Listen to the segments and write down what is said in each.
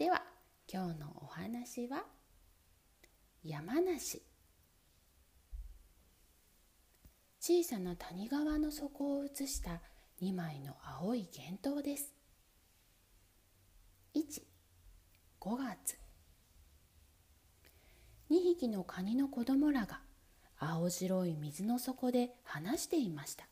では今日のお話は山梨。小さな谷川の底を映した2枚の青い幻灯です。15月。2匹のカニの子供らが青白い水の底で話していました。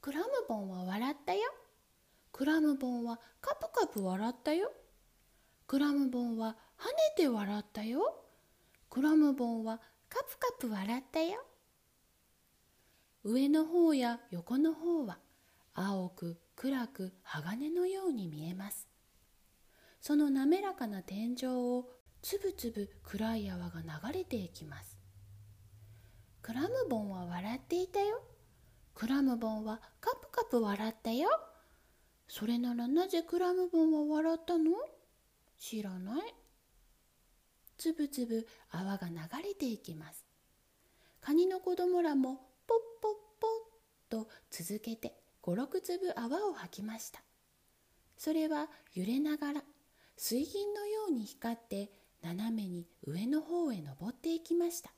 クラムボンは笑ったよ。クラムボンはカプカプ笑ったよ。クラムボンは跳ねて笑ったよ。クラムボンはカプカプ笑ったよ。上の方や横の方は青く暗く鋼のように見えます。その滑らかな天井をつぶつぶ暗い泡が流れていきます。クラムボンは笑っていたよ。クラムボンはカプカプ笑ったよ。それならなぜクラムボンは笑ったの？知らない？つぶつぶ泡が流れていきます。カニの子供らもポッポッポッと続けて56粒泡を吐きました。それは揺れながら水銀のように光って斜めに上の方へ登っていきました。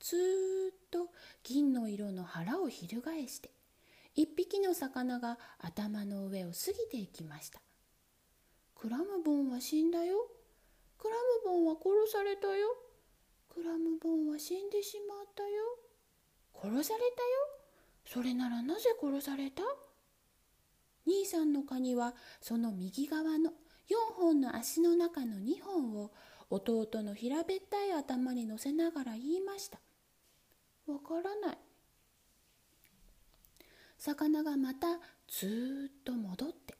ずーっと銀の色の腹を翻して一匹の魚が頭の上を過ぎていきました。クラムボンは死んだよ。クラムボンは殺されたよ。クラムボンは死んでしまったよ。殺されたよ。それならなぜ殺された？兄さんのカニはその右側の4本の足の中の2本を弟の平べったい頭に乗せながら言いました「わからない」魚がまたずっと戻って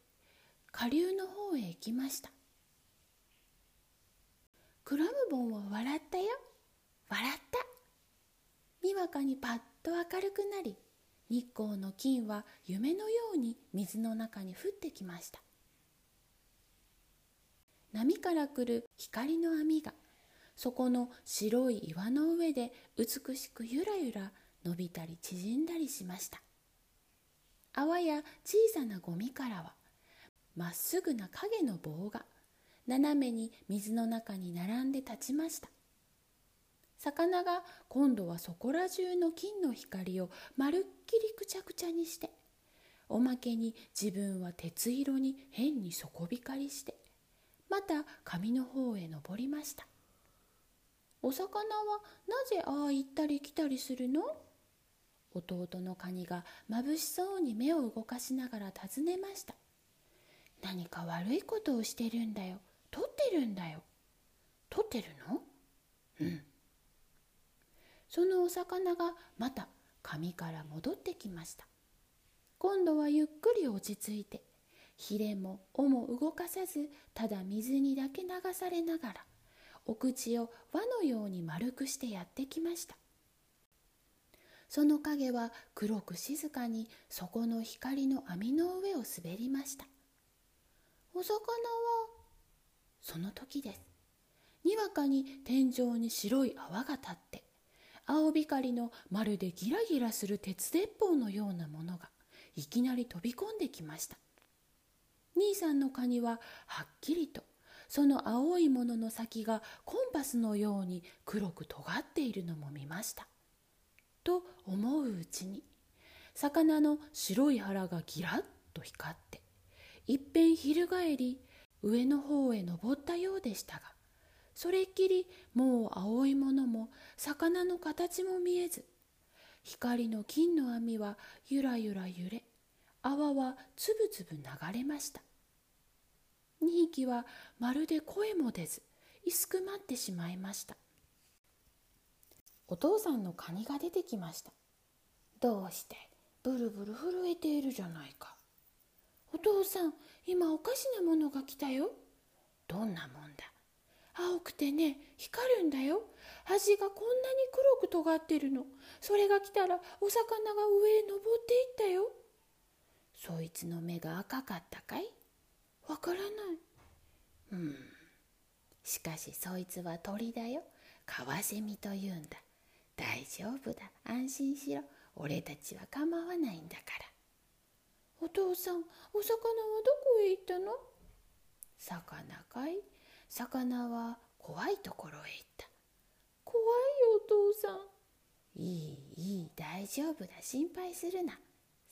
下流の方へ行きました。クラムボンは笑ったよ。笑った。にわかにパッと明るくなり日光の金は夢のように水の中に降ってきました。波から来る光の網がそこの白い岩の上で美しくゆらゆら伸びたり縮んだりしました。泡や小さなゴミからはまっすぐな影の棒が斜めに水の中に並んで立ちました。魚が今度はそこら中の金の光をまるっきりくちゃくちゃにしておまけに自分は鉄色に変に底光りしてまた上の方へ登りました。お魚はなぜああ行ったり来たりするの？弟のカニがまぶしそうに目を動かしながら尋ねました。何か悪いことをしてるんだよ。取ってるんだよ。取ってるの？うん。そのお魚がまた紙から戻ってきました。今度はゆっくり落ち着いてひれも尾も動かさずただ水にだけ流されながらお口を輪のように丸くしてやってきました。その影は黒く静かに底の光の網の上を滑りました。お魚はその時です。にわかに天井に白い泡が立って青光のまるでギラギラする鉄鉄砲のようなものがいきなり飛び込んできました。兄さんのカニははっきりとその青いものの先がコンパスのように黒く尖っているのも見ました。と思ううちに魚の白い腹がギラッと光っていっぺん翻り上の方へ登ったようでしたがそれっきりもう青いものも魚の形も見えず光の金の網はゆらゆら揺れ泡はつぶつぶ流れました。2匹はまるで声も出ずいすくまってしまいました。お父さんのカニが出てきました。どうしてブルブル震えているじゃないか。お父さん今おかしなものが来たよ。どんなもんだ。青くてね光るんだよ。端がこんなに黒く尖ってるの。それが来たらお魚が上へ登っていったよ。そいつの目が赤かったかい？わからない。うん。しかしそいつは鳥だよ。カワセミというんだ。大丈夫だ。安心しろ。俺たちは構わないんだから。お父さんお魚はどこへ行ったの？魚かい？魚は怖いところへ行った。怖いよお父さん。いいいい大丈夫だ。心配するな。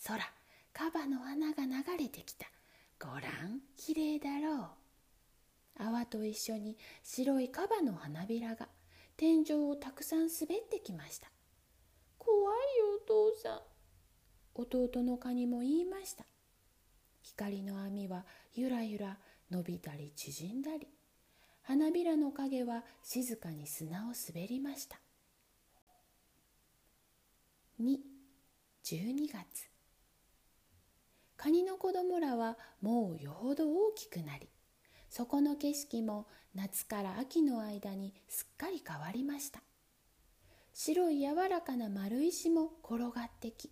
空カバの花が流れてきた。ごらんきれいだろう。泡と一緒に白いカバの花びらが天井をたくさん滑ってきました。父さん。弟のカニも言いました。光の網はゆらゆら伸びたり縮んだり。花びらの影は静かに砂を滑りました。2 12月。カニの子供らはもうよほど大きくなりそこの景色も夏から秋の間にすっかり変わりました。白い柔らかな丸石も転がってき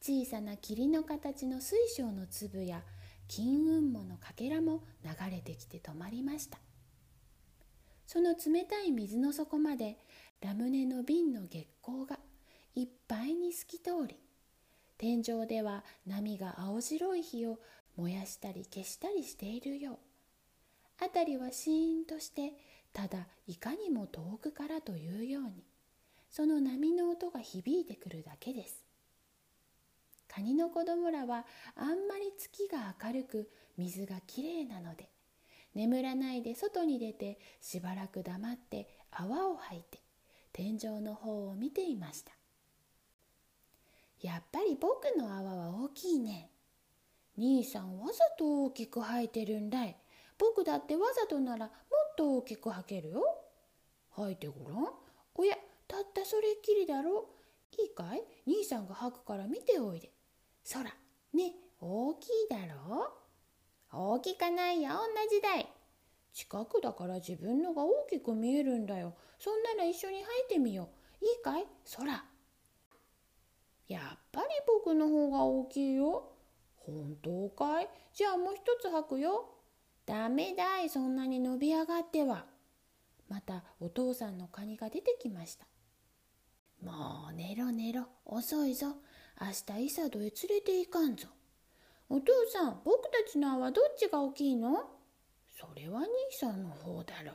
小さな霧の形の水晶の粒や金雲母のかけらも流れてきて止まりました。その冷たい水の底までラムネの瓶の月光がいっぱいに透き通り天井では波が青白い火を燃やしたり消したりしているよう。辺りはシーンとしてただいかにも遠くからというように。その波の音が響いてくるだけですカニの子供らはあんまり月が明るく水がきれいなので眠らないで外に出てしばらく黙って泡を吐いて天井の方を見ていましたやっぱり僕の泡は大きいね兄さんわざと大きく吐いてるんだい僕だってわざとならもっと大きく吐けるよ。吐いてごらん。おや、たったそれっきりだろ。いいかい？兄さんが吐くから見ておいで。そら、ね、大きいだろ大きかないよ、同じだい。近くだから自分のが大きく見えるんだよ。そんなら一緒に吐いてみよう。いいかい？そら。やっぱり僕の方が大きいよ。本当かい？じゃあもう一つ吐くよ。ダメだいそんなに伸び上がっては。またお父さんのカニが出てきました。もう寝ろ寝ろ遅いぞ明日イサドへ連れて行かんぞ。お父さん僕たちの泡どっちが大きいの？それは兄さんの方だろう。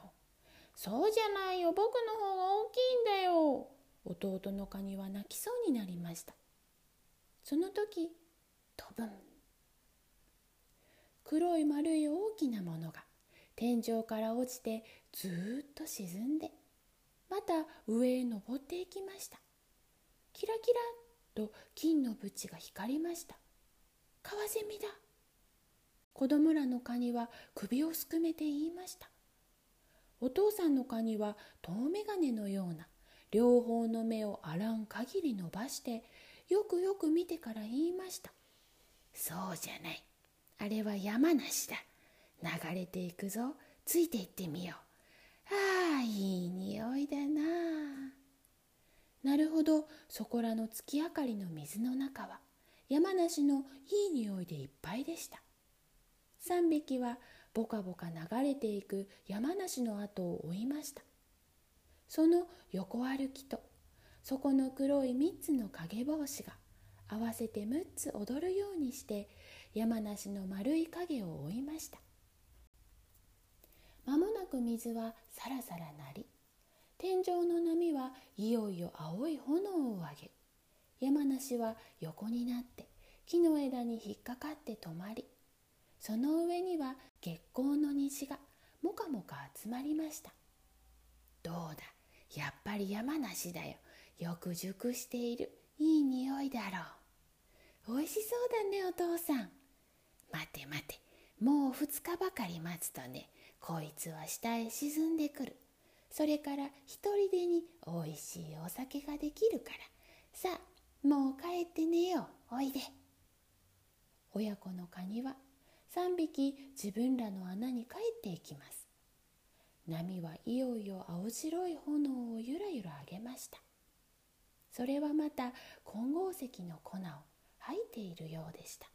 そうじゃないよ僕の方が大きいんだよ。弟のカニは泣きそうになりました。その時飛ぶん黒い丸い大きなものが天井から落ちてずっと沈んでまた上へ登っていきましたキラキラと金の縁が光りましたカワセミだ子供らのカニは首をすくめて言いましたお父さんのカニは遠眼鏡のような両方の目をあらん限り伸ばしてよくよく見てから言いましたそうじゃないあれは山梨だ。流れていくぞ。ついていってみよう。いい匂いだな。なるほど、そこらの月明かりの水の中は山梨のいい匂いでいっぱいでした。3匹はぼかぼか流れていく山梨の後を追いました。その横歩きとそこの黒い3つの影帽子が合わせて6つ踊るようにして山梨の丸い影を追いました間もなく水はさらさらなり天井の波はいよいよ青い炎を上げ山梨は横になって木の枝に引っかかって止まりその上には月光の虹がもかもか集まりました。どうだやっぱり山梨だよ。よく熟している。いい匂いだろう。おいしそうだねお父さん。待て待てもう2日ばかり待つとね。こいつは下へ沈んでくる。それから一人でにおいしいお酒ができるから。さあもう帰って寝よう。おいで。親子のカニは3匹自分らの穴に帰っていきます。波はいよいよ青白い炎をゆらゆら上げました。それはまた金剛石の粉を吐いているようでした。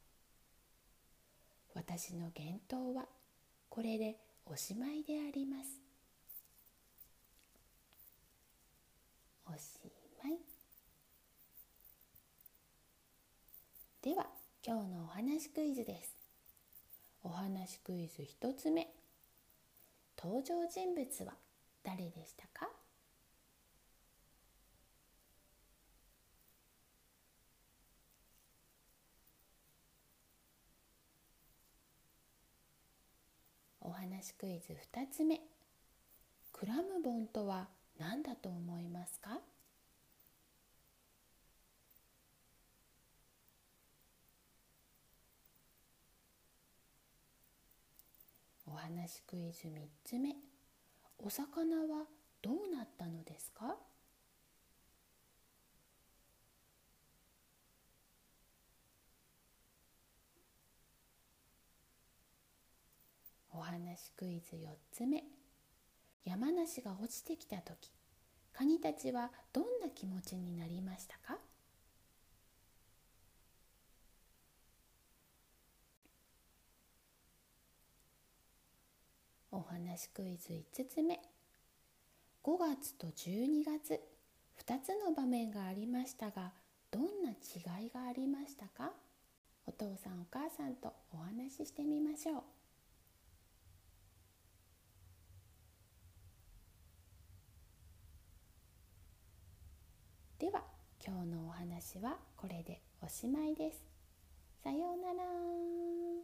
私の言動はこれでおしまいであります。おしまい。では今日のお話クイズです。お話クイズ1つ目。登場人物は誰でしたか？お話クイズ2つ目。クラムボンとは何だと思いますか？お話クイズ3つ目。お魚はどうなったのですか？お話クイズ4つ目。山梨が落ちてきた時カニたちはどんな気持ちになりましたか？お話クイズ5つ目。5月と12月2つの場面がありましたがどんな違いがありましたか？お父さんお母さんとお話ししてみましょう。では今日のお話はこれでおしまいです。さようなら。